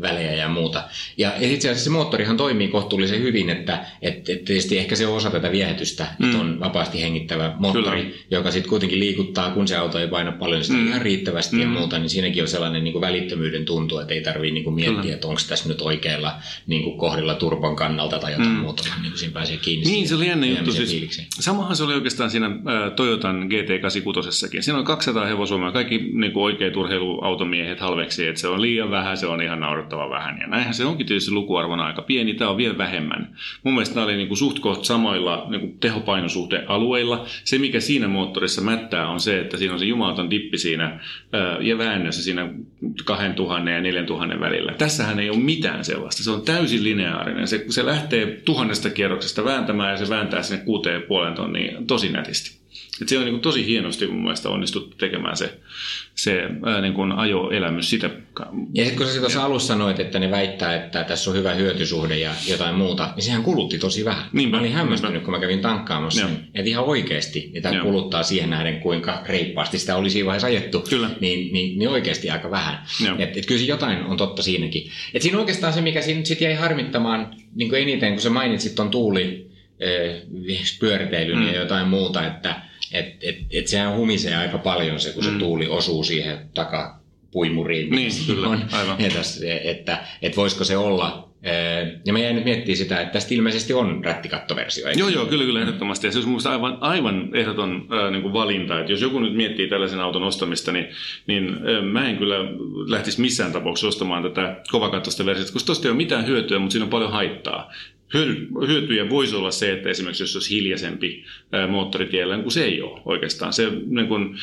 välejä ja muuta. Ja itse asiassa se moottorihan toimii kohtuullisen hyvin, että et, et tietysti ehkä se on osa tätä viehätystä, mm. että on vapaasti hengittävä moottori, Kyllä. joka sitten kuitenkin liikuttaa, kun se auto ei paina paljon sitä mm. ihan riittävästi mm. ja muuta, niin siinäkin on sellainen niin kuin välittömyyden tuntu, että ei tarvitse niin miettiä, Kyllä. että onko tässä nyt oikealla niin kuin kohdilla turban kannalta tai jotain mm. muuta, niin kuin siinä pääsee kiinni. Niin, se oli jännä juttu. Siis, samahan se oli oikeastaan siinä äh, Toyotan GT86. Siinä on 200 hevosvoimaa. Kaikki niin kuin oikeat urheiluautomiehet halveksi, että se on liian vähän, se on ihan naurettava vähän. Ja näinhän se onkin tietysti lukuarvona aika pieni, tämä on vielä vähemmän. Mun mielestä nämä oli niin kuin suht koht samoilla niin kuin tehopainosuhdealueilla. Se, mikä siinä moottorissa mättää, on se, että siinä on se jumalaton dippi siinä ja väännössä siinä 2000 ja 4000 välillä. Tässähän ei ole mitään sellaista. Se on täysin lineaarinen. Se, se lähtee tuhannesta kierroksesta vääntämään ja se vääntää sinne kuuteen puolen tonniin tosi nätisti. Et se on niin kuin tosi hienosti mun mielestä onnistuttu tekemään se, se ää, niin kuin ajoelämys sitä. Ja sitten kun sä tuossa alussa sanoit, että ne väittää, että tässä on hyvä hyötysuhde ja jotain muuta, niin sehän kulutti tosi vähän. Niinpä, mä olin hämmästynyt, niinpä. kun mä kävin tankkaamassa, niin, että ihan oikeasti, tämä kuluttaa siihen nähden, kuinka reippaasti sitä oli siinä vaiheessa ajettu, kyllä. Niin, niin, niin oikeasti aika vähän. Että et kyllä se jotain on totta siinäkin. Et siinä oikeastaan se, mikä siinä sitten jäi harmittamaan niin kuin eniten, kun sä mainitsit on tuuli, pyörteilyn mm. ja jotain muuta, että et, et, et sehän humisee aika paljon se, kun se mm. tuuli osuu siihen takapuimuriin. Niin, kyllä, on. aivan. Että, että, että voisiko se olla ja me jäin nyt miettimään sitä, että tästä ilmeisesti on rättikattoversio. Joo, joo, kyllä, kyllä, ehdottomasti. Ja se on aivan, aivan ehdoton ää, niin kuin valinta. Että jos joku nyt miettii tällaisen auton ostamista, niin, niin ää, mä en kyllä lähtisi missään tapauksessa ostamaan tätä kovakattoista versiota, koska tuosta ei ole mitään hyötyä, mutta siinä on paljon haittaa hyötyjä voisi olla se, että esimerkiksi jos olisi hiljaisempi moottoritiellä, niin kuin se ei ole oikeastaan. Se niin kuin,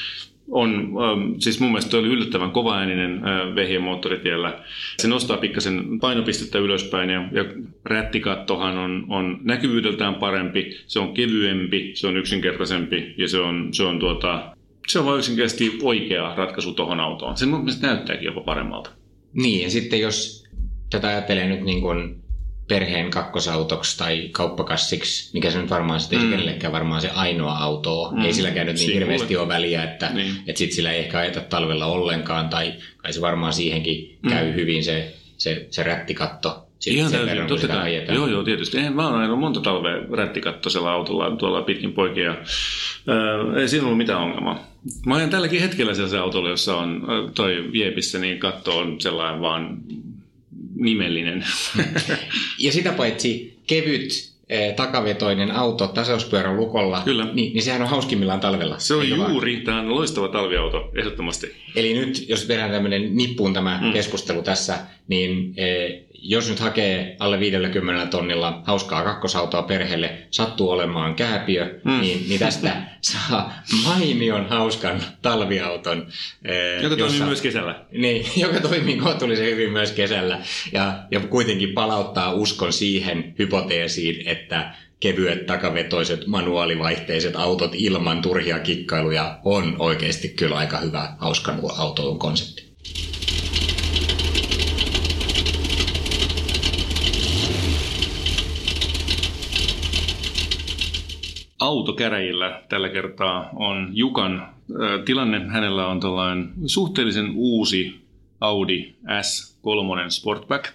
on, siis mun mielestä oli yllättävän kovaääninen vehje moottoritiellä. Se nostaa pikkasen painopistettä ylöspäin ja, ja rättikattohan on, on näkyvyydeltään parempi, se on kevyempi, se on yksinkertaisempi ja se on, se on, tuota, se on vain yksinkertaisesti oikea ratkaisu tuohon autoon. Se mun mielestä näyttääkin jopa paremmalta. Niin, ja sitten jos tätä ajattelee nyt niin kuin perheen kakkosautoksi tai kauppakassiksi, mikä se nyt varmaan sitten mm. kenellekään varmaan se ainoa auto mm. Ei silläkään nyt niin hirveästi ole väliä, että niin. et sitten sillä ei ehkä ajeta talvella ollenkaan, tai kai se varmaan siihenkin mm. käy hyvin se, se, se rättikatto. Sitten Ihan täysin, totta kai. Joo, joo, tietysti. Eihän mä oon ajanut monta talvea rättikattoisella autolla tuolla pitkin poikia. Äh, ei siinä ollut mitään ongelmaa. Mä ajan tälläkin hetkellä sellaisen autolla, jossa on toi Viepissä, niin katto on sellainen vaan nimellinen. <laughs> ja sitä paitsi kevyt eh, takavetoinen auto tasauspyörän lukolla, Kyllä. Niin, niin sehän on hauskimmillaan talvella. Se on juuri, vaan? tämä on loistava talviauto, ehdottomasti. Eli nyt, jos tehdään tämmöinen nippuun tämä mm. keskustelu tässä, niin eh, jos nyt hakee alle 50 tonnilla hauskaa kakkosautoa perheelle, sattuu olemaan kääpiö, mm. niin, niin tästä <laughs> saa mainion hauskan talviauton. Eh, joka jossa, toimii myös kesällä. Niin, <laughs> joka toimii kohtuullisen hyvin myös kesällä. Ja, ja kuitenkin palauttaa uskon siihen hypoteesiin, että kevyet takavetoiset manuaalivaihteiset autot ilman turhia kikkailuja on oikeasti kyllä aika hyvä hauskan autoilun konsepti. Autokäräjillä tällä kertaa on Jukan tilanne. Hänellä on tällainen suhteellisen uusi Audi S3 Sportback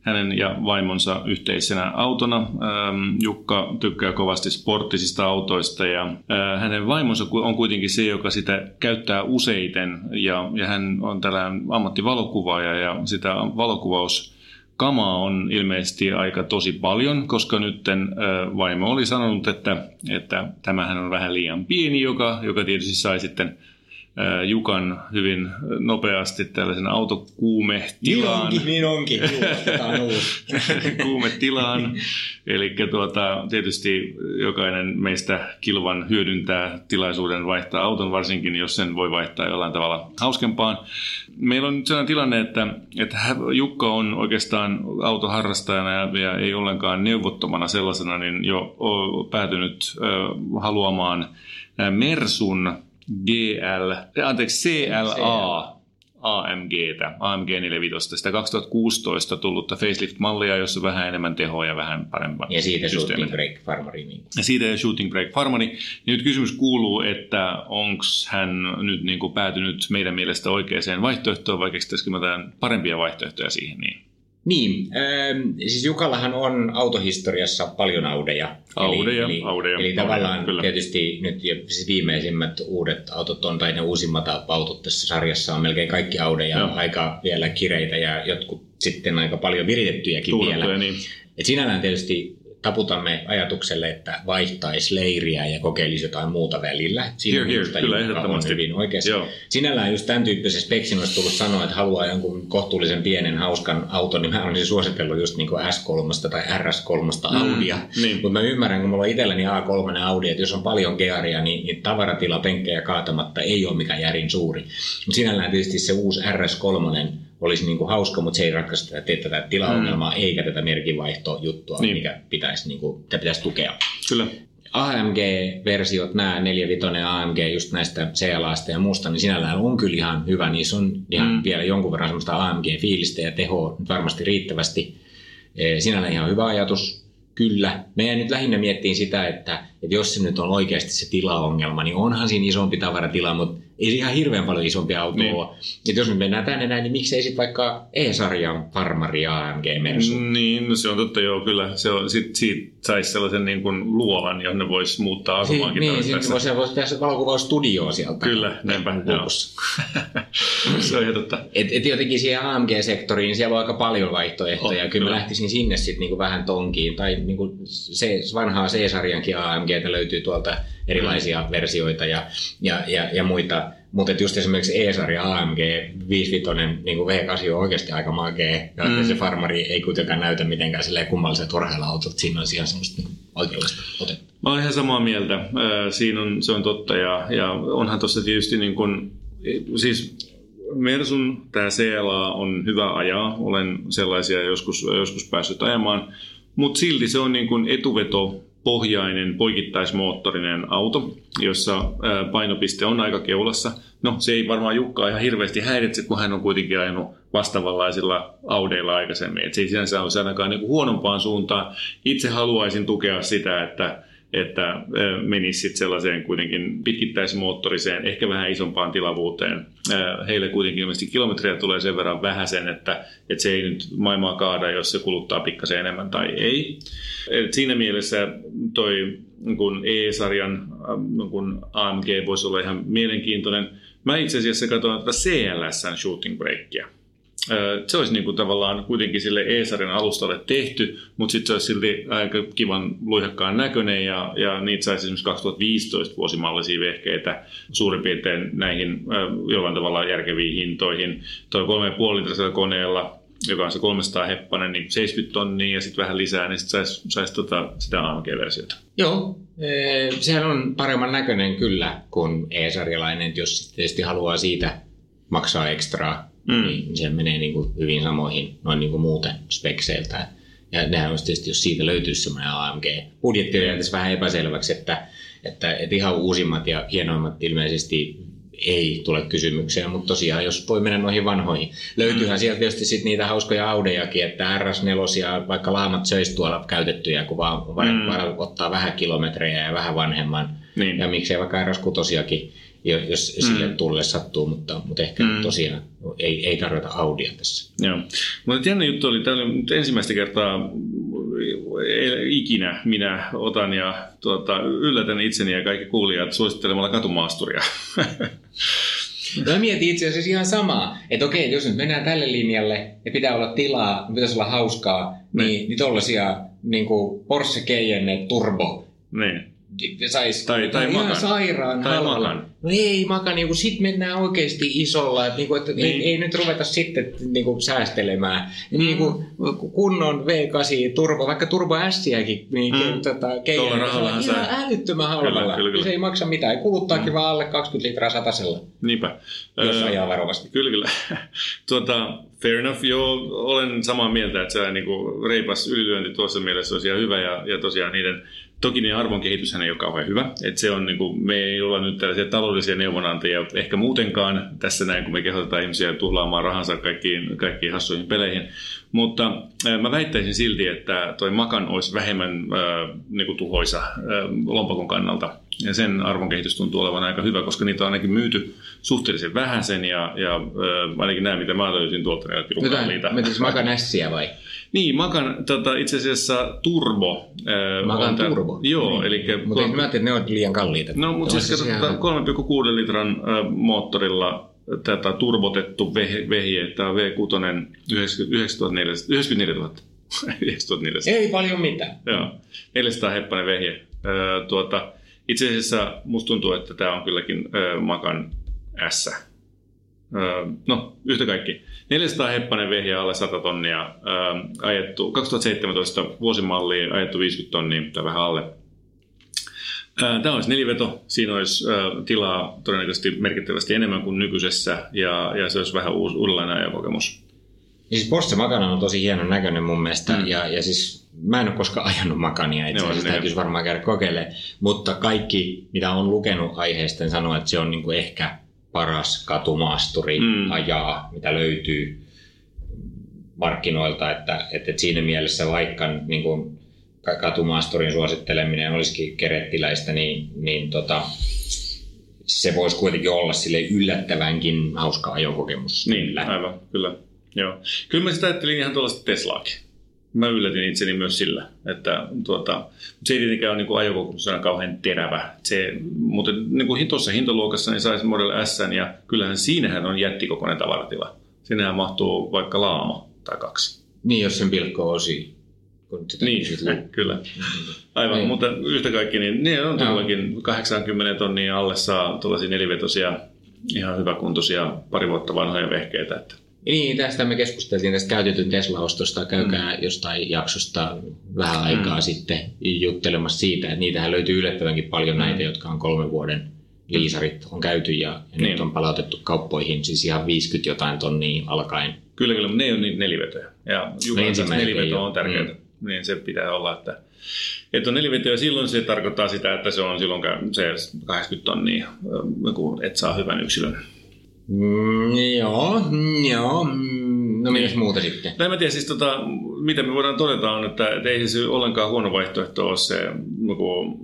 hänen ja vaimonsa yhteisenä autona. Jukka tykkää kovasti sporttisista autoista ja hänen vaimonsa on kuitenkin se, joka sitä käyttää useiten ja, hän on tällainen ammattivalokuvaaja ja sitä valokuvaus kamaa on ilmeisesti aika tosi paljon, koska nyt vaimo oli sanonut, että, että tämähän on vähän liian pieni, joka, joka tietysti sai sitten Jukan hyvin nopeasti tällaisen autokuumetilaan. Niin onkin, niin onkin. <laughs> kuumetilaan. Eli tuota, tietysti jokainen meistä kilvan hyödyntää tilaisuuden vaihtaa auton, varsinkin jos sen voi vaihtaa jollain tavalla hauskempaan. Meillä on nyt sellainen tilanne, että, että Jukka on oikeastaan autoharrastajana ja, ja ei ollenkaan neuvottomana sellaisena, niin jo päätynyt haluamaan Mersun GL, anteeksi CLA AMGtä, AMG 45, sitä 2016 tullutta facelift-mallia, jossa on vähän enemmän tehoa ja vähän parempaa Ja siitä Shooting Brake Farmari. Niin. Ja siitä ja Shooting Brake Farmari. Nyt kysymys kuuluu, että onko hän nyt niin kuin päätynyt meidän mielestä oikeaan vaihtoehtoon, vai keksittäisikö parempia vaihtoehtoja siihen? Niin. Niin, ähm, siis Jukallahan on autohistoriassa paljon Audeja. Audeja, eli, Audeja. Eli, eli tavallaan kyllä. tietysti nyt siis viimeisimmät uudet autot on, tai ne uusimmat autot tässä sarjassa on melkein kaikki Audeja, Joo. aika vielä kireitä ja jotkut sitten aika paljon viritettyjäkin Tuulettuja, vielä. Niin. Et sinällään tietysti taputamme ajatukselle, että vaihtaisi leiriä ja kokeilisi jotain muuta välillä. Siinä here, here, kyllä ehdottomasti. Hyvin oikeassa. Joo. Sinällään just tämän tyyppisen speksin olisi tullut sanoa, että haluaa jonkun kohtuullisen pienen hauskan auton, niin mä olisin suositellut just niin kuin S3 tai RS3 mm, Audia. Niin. Mutta mä ymmärrän, kun mulla on itselläni A3 Audi, että jos on paljon gearia, niin, niin tavaratila penkkejä kaatamatta ei ole mikään järin suuri. Mutta sinällään tietysti se uusi RS3 olisi niin kuin hauska, mutta se ei ratkaista tätä tilaongelmaa mm. eikä tätä merkivaihtojuttua, niin. mikä pitäisi, niin kuin, pitäisi tukea. Kyllä. AMG-versiot, nämä 45 AMG just näistä CLAsta ja muusta, niin sinällään on kyllä ihan hyvä. Niissä on ihan mm. vielä jonkun verran semmoista AMG-fiilistä ja tehoa nyt varmasti riittävästi. Eh, sinällään ihan hyvä ajatus. Kyllä. Meidän nyt lähinnä miettii sitä, että, että jos se nyt on oikeasti se tilaongelma, niin onhan siinä isompi tavaratila, mutta ei se ihan hirveän paljon isompi auto niin. ole. Et jos me mennään tänne näin, niin miksei sitten vaikka E-sarjan Farmari AMG Mersu? Niin, no se on totta joo, kyllä. Se on, sit, siitä saisi sellaisen niin kuin luolan, jonne voisi muuttaa asumaankin. Si- niin, sitten voisi, voisi tehdä valokuvaustudioa sieltä. Kyllä, näinpä. <laughs> se on ihan totta. Et, et jotenkin siihen AMG-sektoriin siellä on aika paljon vaihtoehtoja. Oh, kyllä, kyllä mä lähtisin sinne sitten niinku vähän tonkiin. Tai niinku se vanhaa C-sarjankin AMGtä löytyy tuolta erilaisia mm. versioita ja, ja, ja, ja muita. Mutta just esimerkiksi E-sarja AMG 55 niin kuin V8 on oikeasti aika makea. Ja mm. se farmari ei kuitenkaan näytä mitenkään kummalliset urheilla autot. Siinä on ihan semmoista niin oikeudesta otetta. Mä olen ihan samaa mieltä. Siinä on, se on totta. Ja, ja onhan tuossa tietysti niin kuin, siis Mersun tämä CLA on hyvä ajaa. Olen sellaisia joskus, joskus päässyt ajamaan. Mutta silti se on niin kuin etuveto pohjainen poikittaismoottorinen auto, jossa painopiste on aika keulassa. No se ei varmaan Jukkaa ihan hirveästi häiritse, kun hän on kuitenkin ajanut vastaavanlaisilla Audeilla aikaisemmin. Et se ei sinänsä ole ainakaan niin huonompaan suuntaan. Itse haluaisin tukea sitä, että että menisi sitten sellaiseen kuitenkin pitkittäismoottoriseen, ehkä vähän isompaan tilavuuteen. Heille kuitenkin ilmeisesti kilometriä tulee sen verran vähäisen, että, että se ei nyt maailmaa kaada, jos se kuluttaa pikkasen enemmän tai ei. Et siinä mielessä toi kun E-sarjan kun AMG voisi olla ihan mielenkiintoinen. Mä itse asiassa katsoin tätä CLSn shooting breakia se olisi niin kuin tavallaan kuitenkin sille E-sarjan alustalle tehty, mutta sitten se olisi silti aika kivan luihakkaan näköinen ja, ja niitä saisi esimerkiksi 2015 vuosimallisia vehkeitä suurin piirtein näihin jollain tavalla järkeviin hintoihin. Tuo 3,5 litrasella koneella joka on se 300 heppanen, niin 70 tonnia ja sitten vähän lisää, niin sitten saisi sais tota, sitä AMG-versiota. Joo, sehän on paremman näköinen kyllä kuin E-sarjalainen, jos tietysti haluaa siitä maksaa ekstraa mm. niin se menee niin kuin hyvin samoihin noin niin kuin muuten spekseiltä. Ja nehän olisi tietysti, jos siitä löytyisi semmoinen AMG. Budjetti on tässä vähän epäselväksi, että, että, että ihan uusimmat ja hienoimmat ilmeisesti ei tule kysymykseen, mutta tosiaan jos voi mennä noihin vanhoihin. Löytyyhän mm. sieltä tietysti sit niitä hauskoja Audejakin, että RS4 ja vaikka laamat söisi tuolla käytettyjä, kun vaan, mm. ottaa vähän kilometrejä ja vähän vanhemman. Niin. Ja miksei vaikka RS6 jos mm. sille tulle sattuu, mutta, mutta ehkä mm. tosiaan ei, ei tarvita Audia tässä. Joo. Mutta jännä juttu oli, tämä nyt ensimmäistä kertaa ikinä minä otan ja tuota, yllätän itseni ja kaikki kuulijat suosittelemalla katumaasturia. <laughs> No mä mietin itse asiassa ihan samaa, että okei, jos nyt mennään tälle linjalle ja pitää olla tilaa, pitäisi olla hauskaa, niin, niin tollaisia niin kuin Porsche Cayenne Turbo, niin sais tai, tai ihan makan. sairaan tai makan. No ei makan, niin kuin, sit mennään oikeasti isolla, että, niin kuin, että niin. ei, ei, nyt ruveta sitten niin kuin, säästelemään. Mm. Niin kuin, kunnon V8 turbo, vaikka turbo s niin mm. tota, keijän, se on ihan älyttömän halvalla. Kyllä, kyllä, kyllä. Se ei maksa mitään, kuluttaakin mm. vaan alle 20 litraa satasella. Niinpä. Jos öö, ajaa varovasti. Kyllä, kyllä. <laughs> tuota, fair enough, joo, olen samaa mieltä, että se niin kuin, reipas ylilyönti tuossa mielessä olisi ihan hyvä ja, ja tosiaan niiden Toki niin arvon kehityshän ei ole kauhean hyvä. että se on, niin kuin, me ei olla nyt tällaisia taloudellisia neuvonantajia ehkä muutenkaan tässä näin, kun me kehotetaan ihmisiä tuhlaamaan rahansa kaikkiin, kaikkiin hassuihin peleihin. Mutta äh, mä väittäisin silti, että toi makan olisi vähemmän äh, niin kuin tuhoisa äh, lompakon kannalta. Ja sen arvon kehitys tuntuu olevan aika hyvä, koska niitä on ainakin myyty suhteellisen vähän sen. Ja, ja äh, ainakin nämä, mitä mä löysin tuolta, niin pirun kalliita. Makan ässiä vai? Niin, Makan tota, itse asiassa Turbo. Äh, Makan tämän, Turbo? Joo. Niin. Eli, mutta en mä että ne on liian kalliita. No, mutta siis katsotaan 3,6 litran äh, moottorilla tätä turbotettu vehje, tämä on V6 94 000. 9400. Ei paljon mitään. Joo, 400 heppainen vehje. Öö, tuota, itse asiassa musta tuntuu, että tämä on kylläkin öö, Makan S. Öö, no, yhtä kaikki. 400 heppainen vehje alle 100 tonnia öö, ajettu, 2017 vuosimalliin ajettu 50 tonnia tai vähän alle Tämä olisi neliveto. Siinä olisi tilaa todennäköisesti merkittävästi enemmän kuin nykyisessä ja, ja se olisi vähän uusi, uudenlainen ajokokemus. Ja siis Porsche Makana on tosi hienon näköinen mun mielestä mm. ja, ja siis mä en ole koskaan <laughs> ajanut Makania itse asiassa, täytyisi varmaan käydä kokeilemaan, mutta kaikki mitä on lukenut aiheesta niin sanoo, että se on niinku ehkä paras katumaasturi mm. ajaa, mitä löytyy markkinoilta, että, että, siinä mielessä vaikka niin kuin katumaasturin suositteleminen olisikin kerettiläistä, niin, niin tota, se voisi kuitenkin olla sille yllättävänkin hauska ajokokemus. Niin, kyllä. aivan, kyllä. Joo. Kyllä mä sitä ajattelin ihan tuollaista Teslaakin. Mä yllätin itseni myös sillä, että tuota, se ei tietenkään ole niin ajokokemusena kauhean terävä. Se, mutta niin kuin tuossa hintaluokassa niin saisi Model S ja kyllähän siinähän on jättikokoinen tavaratila. Siinähän mahtuu vaikka laamo tai kaksi. Niin, jos sen pilkkoo osiin. Kun niin, kyllä. Aivan, niin. mutta yhtä kaikki, niin ne on todellakin 80 tonnia alle saa tuollaisia nelivetosia ihan hyväkuntoisia pari vuotta vanhoja vehkeitä. Että. Niin, tästä me keskusteltiin tästä käytetyn Tesla-ostosta. Käykää mm. jostain jaksosta vähän aikaa mm. sitten juttelemassa siitä, että niitähän löytyy yllättävänkin paljon mm. näitä, jotka on kolmen vuoden liisarit on käyty ja, ja niin. nyt on palautettu kauppoihin siis ihan 50 jotain tonnia alkaen. Kyllä, kyllä, mutta ne on niitä nelivetoja. Ja Jukan no, neliveto on tärkeää. Mm niin se pitää olla, että, että on neliveto ja silloin se tarkoittaa sitä, että se on silloin se 80 tonnia, kun et saa hyvän yksilön. Mm, joo, joo. No mitäs niin. muuta sitten? No mä tiedä, siis tota, mitä me voidaan todeta on, että, että ei se ollenkaan huono vaihtoehto ole se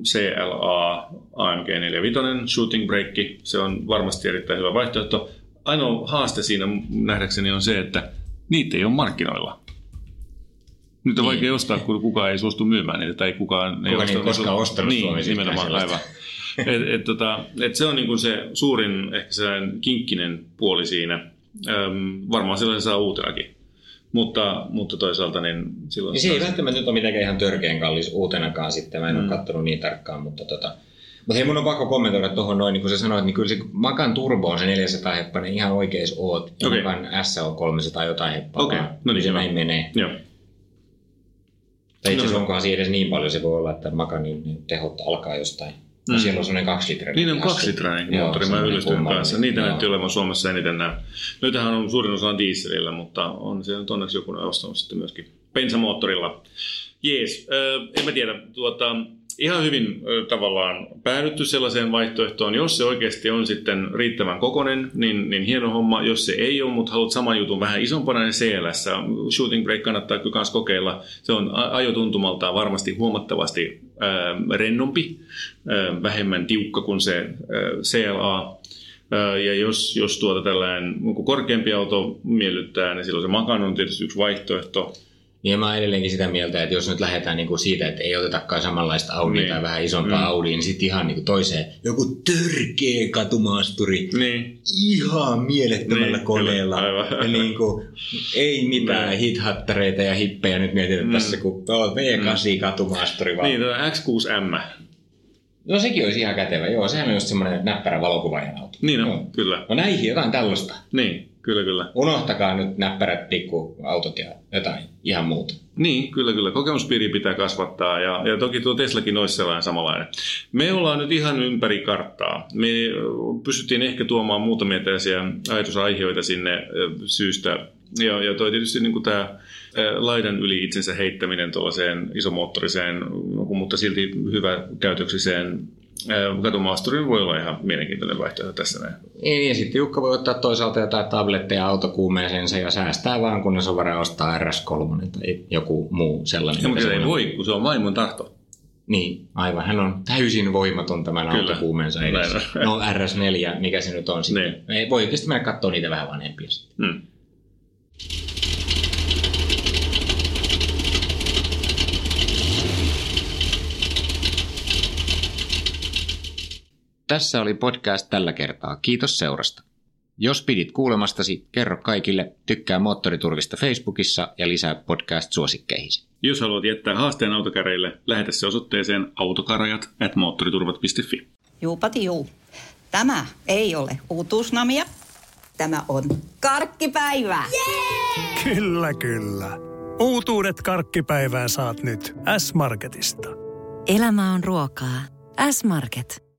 CLA AMG 45 shooting break. Se on varmasti erittäin hyvä vaihtoehto. Ainoa haaste siinä nähdäkseni on se, että niitä ei ole markkinoilla. Nyt on niin. vaikea ostaa, kun kukaan ei suostu myymään niitä, tai kukaan Kuka ei osta, niin koskaan ostanut Niin, Suomessa nimenomaan, aivan. Et, et, tota, et se on niin kuin se suurin ehkä sellainen kinkkinen puoli siinä. Öm, varmaan sellaisen saa uutenakin. Mutta, mutta toisaalta niin silloin... Niin se ei välttämättä nyt ole mitenkään ihan törkeän kallis uutenakaan sitten. Mä en mm. ole katsonut niin tarkkaan, mutta tota... Mutta hei, mun on pakko kommentoida tuohon noin, niin kuin sä sanoit, niin kyllä se Makan Turbo on se 400 heppainen ihan oikeis oot. Okay. Makan S on 300 jotain heppaa. Okei, okay. no niin, se näin menee. Joo. Tai itse asiassa no, onkohan siinä edes niin paljon, se voi olla, että makanin niin tehot alkaa jostain. Mm. siellä on semmoinen kaksi litraa. Niin on kaksi litrainen moottori, mä yllästyin kanssa. Niitä joo. näytti olevan Suomessa eniten nämä. Nytähän on suurin osa on dieselillä, mutta on se nyt onneksi joku ostanut sitten myöskin bensamoottorilla. Jees, äh, en mä tiedä. Tuota, ihan hyvin tavallaan päädytty sellaiseen vaihtoehtoon. Jos se oikeasti on sitten riittävän kokonen, niin, niin hieno homma. Jos se ei ole, mutta haluat saman jutun vähän isompana, niin CLS. Shooting break kannattaa kyllä myös kokeilla. Se on ajotuntumaltaan varmasti huomattavasti rennompi, ää, vähemmän tiukka kuin se ää, CLA. Ja jos, jos tuota tällainen korkeampi auto miellyttää, niin silloin se Macan on tietysti yksi vaihtoehto. Niin mä edelleenkin sitä mieltä, että jos nyt lähdetään niin kuin siitä, että ei otetakaan samanlaista Audi niin. tai vähän isompaa mm. Audi, niin sitten ihan niin kuin toiseen joku törkeä katumaasturi. Niin. Ihan mielettömällä niin, koneella. Ja niin kuin, ei mitään niin. hithattareita ja hippejä nyt mietitään mm. tässä, kun on V8 mm. katumaasturi. Vaan. Niin, tuo X6M. No sekin olisi ihan kätevä, joo. Sehän on just semmoinen näppärä valokuvaajan auto. Niin on, no. kyllä. No näihin jotain tällaista. Niin. Kyllä, kyllä. Unohtakaa nyt näppärät pikkuautot ja jotain ihan muuta. Niin, kyllä, kyllä. Kokemuspiiri pitää kasvattaa ja, ja toki tuo Teslakin olisi sellainen samanlainen. Me ollaan nyt ihan ympäri karttaa. Me pystyttiin ehkä tuomaan muutamia tällaisia ajatusaiheita sinne syystä Joo, ja toi tietysti niin kuin tämä laidan yli itsensä heittäminen tuollaiseen isomoottoriseen, mutta silti hyvä käytöksiseen Katumaasturin voi olla ihan mielenkiintoinen vaihtoehto tässä näin. Niin, ja sitten Jukka voi ottaa toisaalta jotain tabletteja autokuumeeseensa ja säästää vaan, kunnes on varaa ostaa RS3 tai joku muu sellainen. Ja, mutta ei voi, kun se on maailman tahto. Niin, aivan. Hän on täysin voimaton tämän Kyllä. autokuumeensa edessä. No RS4, mikä se nyt on sitten. Niin. Ei, voi oikeasti mennä katsoa niitä vähän vanhempia sitten. Hmm. Tässä oli podcast tällä kertaa. Kiitos seurasta. Jos pidit kuulemastasi, kerro kaikille, tykkää Moottoriturvista Facebookissa ja lisää podcast-suosikkeihin. Jos haluat jättää haasteen autokäreille, lähetä se osoitteeseen autokarajat at moottoriturvat.fi. Juupati juu. Tämä ei ole uutuusnamia. Tämä on karkkipäivää. Jee! Kyllä, kyllä. Uutuudet karkkipäivää saat nyt S-Marketista. Elämä on ruokaa. S-Market.